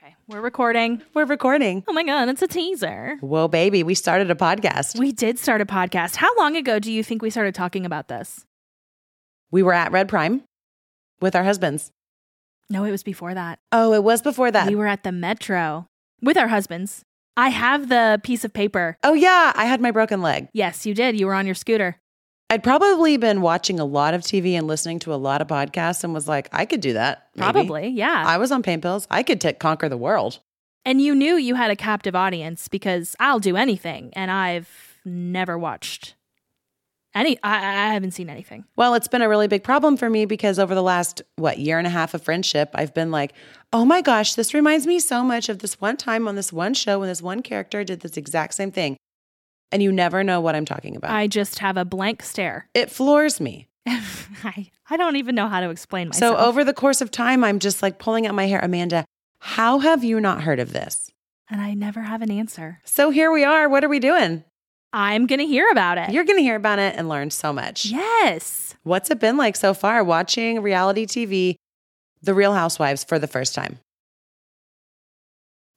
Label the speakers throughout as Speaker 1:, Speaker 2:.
Speaker 1: Okay, we're recording.
Speaker 2: We're recording.
Speaker 1: Oh my God, it's a teaser.
Speaker 2: Whoa, baby, we started a podcast.
Speaker 1: We did start a podcast. How long ago do you think we started talking about this?
Speaker 2: We were at Red Prime with our husbands.
Speaker 1: No, it was before that.
Speaker 2: Oh, it was before that.
Speaker 1: We were at the metro with our husbands. I have the piece of paper.
Speaker 2: oh, yeah, I had my broken leg.
Speaker 1: Yes, you did. You were on your scooter.
Speaker 2: I'd probably been watching a lot of TV and listening to a lot of podcasts and was like, I could do that. maybe.
Speaker 1: Probably, yeah.
Speaker 2: I was on pain pills. I could t- conquer the world.
Speaker 1: and you knew you had a captive audience because I'll do anything, and I've never watched any. I, I haven't seen anything.
Speaker 2: Well, it's been a really big problem for me because over the last, what, year and a half of friendship, I've been like, oh my gosh, this reminds me so much of this one time on this one show when this one character did this exact same thing. And you never know what I'm talking about.
Speaker 1: I just have a blank stare.
Speaker 2: it floors me.
Speaker 1: I, I don't even know how to explain myself.
Speaker 2: So over the course of time, I'm just like pulling out my hair. Amanda, how have you not heard of this?
Speaker 1: and I never have an answer.
Speaker 2: So here we are. What are we doing?
Speaker 1: I'm going to hear about it.
Speaker 2: You're going to hear about it and learn so much.
Speaker 1: yes.
Speaker 2: What's it been like so far watching reality TV, The Real Housewives, for the first time?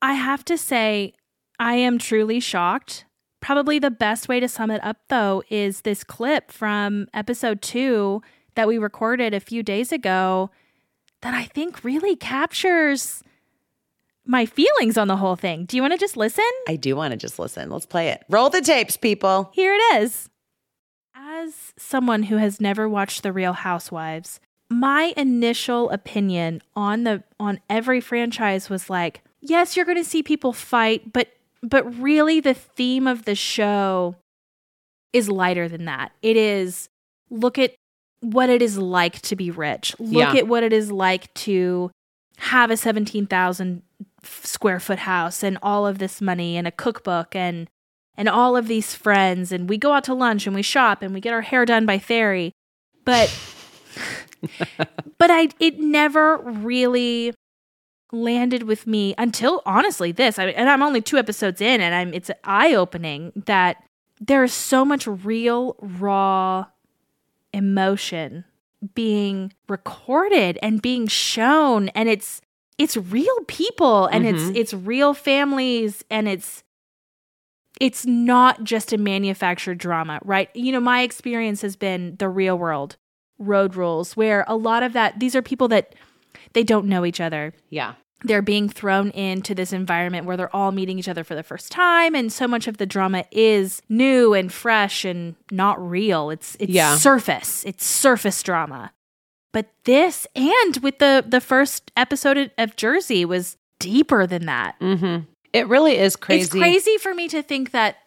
Speaker 1: I have to say, I am truly shocked. Probably the best way to sum it up, though, is this clip from episode two that we recorded a few days ago that I think really captures my feelings on the whole thing. Do you want to just listen?
Speaker 2: I do want to just listen. Let's play it. Roll the tapes, people.
Speaker 1: Here it is. As someone who has never watched The Real Housewives, my initial opinion on the on every franchise was like, yes, you're going to see people fight, but but really the theme of the show is lighter than that. It is look at what it is like to be rich. Look
Speaker 2: Yeah.
Speaker 1: at what it is like to have a 17,000 square foot house and all of this money and a cookbook and and all of these friends and we go out to lunch and we shop and we get our hair done by Theory. But but I it never really landed with me until honestly this I, and I'm only two episodes in and I'm it's eye opening that there is so much real raw emotion being recorded and being shown and it's it's real people and it's mm-hmm. it's real families and it's it's not just a manufactured drama right? You know my experience has been the real world road rules where a lot of that these are people that they don't know each other
Speaker 2: Yeah.
Speaker 1: they're being thrown into this environment where they're all meeting each other for the first time and so much of the drama is new and fresh and not real it's it's
Speaker 2: Yeah.
Speaker 1: surface it's surface drama but this and with the the first episode of- Jersey was deeper than that
Speaker 2: Mm-hmm. It really is crazy.
Speaker 1: it's crazy for me to think that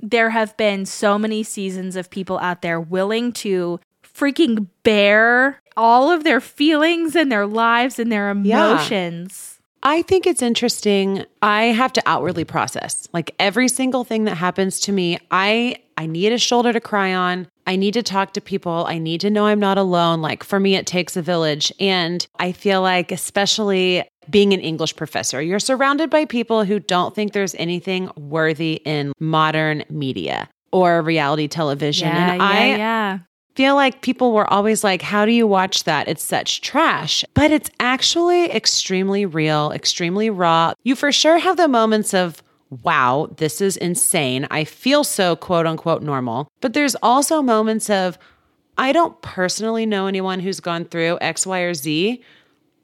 Speaker 1: there have been so many seasons of people out there willing to freaking bear all of their feelings and their lives and their
Speaker 2: Yeah.
Speaker 1: emotions
Speaker 2: I think it's interesting. I have to outwardly process. Like every single thing that happens to me, I I need a shoulder to cry on. I need to talk to people. I need to know I'm not alone. Like for me it takes a village and I feel like especially being an English professor, you're surrounded by people who don't think there's anything worthy in modern media or reality television.
Speaker 1: Yeah,
Speaker 2: and
Speaker 1: yeah,
Speaker 2: I
Speaker 1: yeah.
Speaker 2: Feel like people were always like, How do you watch that? It's such trash. But it's actually extremely real, extremely raw. You for sure have the moments of, Wow, this is insane. I feel so quote unquote normal. But there's also moments of, I don't personally know anyone who's gone through X, Y, or Z,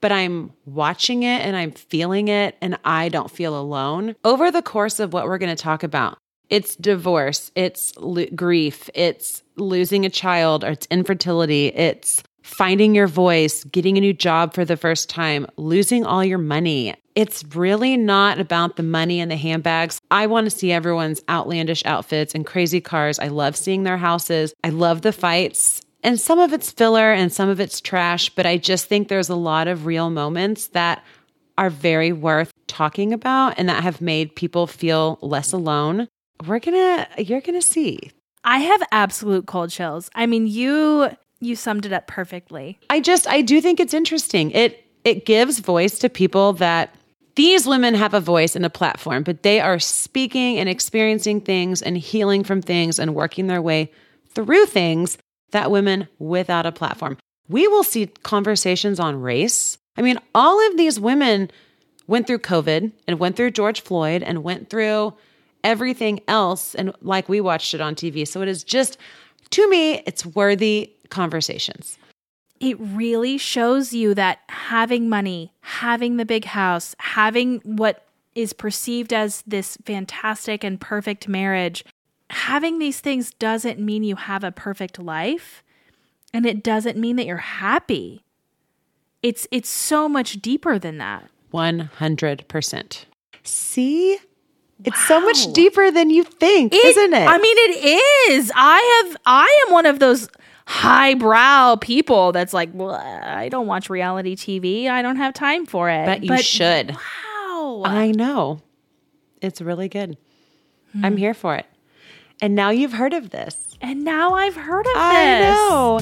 Speaker 2: but I'm watching it and I'm feeling it and I don't feel alone. Over the course of what we're going to talk about, it's divorce, it's lo- grief, it's losing a child, or it's infertility, it's finding your voice, getting a new job for the first time, losing all your money. It's really not about the money and the handbags. I want to see everyone's outlandish outfits and crazy cars. I love seeing their houses. I love the fights. And some of it's filler and some of it's trash, but I just think there's a lot of real moments that are very worth talking about and that have made people feel less alone. We're gonna, you're gonna see.
Speaker 1: I have absolute cold chills. I mean, you you summed it up perfectly.
Speaker 2: I just, I do think it's interesting. It, it gives voice to people that these women have a voice and a platform, but they are speaking and experiencing things and healing from things and working their way through things that women without a platform. We will see conversations on race. I mean, all of these women went through COVID and went through George Floyd and went through everything else and like we watched it on TV. So it is just to me it's worthy conversations.
Speaker 1: It really shows you that having money, having the big house, having what is perceived as this fantastic and perfect marriage, having these things doesn't mean you have a perfect life and it doesn't mean that you're happy. It's it's so much deeper than that.
Speaker 2: 100%. See? It's so much deeper than you think, isn't it?
Speaker 1: I mean, it is. I have. I am one of those highbrow people that's like, well, I don't watch reality TV. I don't have time for it.
Speaker 2: but you should.
Speaker 1: Wow.
Speaker 2: I know. It's really good.
Speaker 1: Hmm.
Speaker 2: I'm here for it. And now you've heard of this.
Speaker 1: and now I've heard of this.
Speaker 2: I know.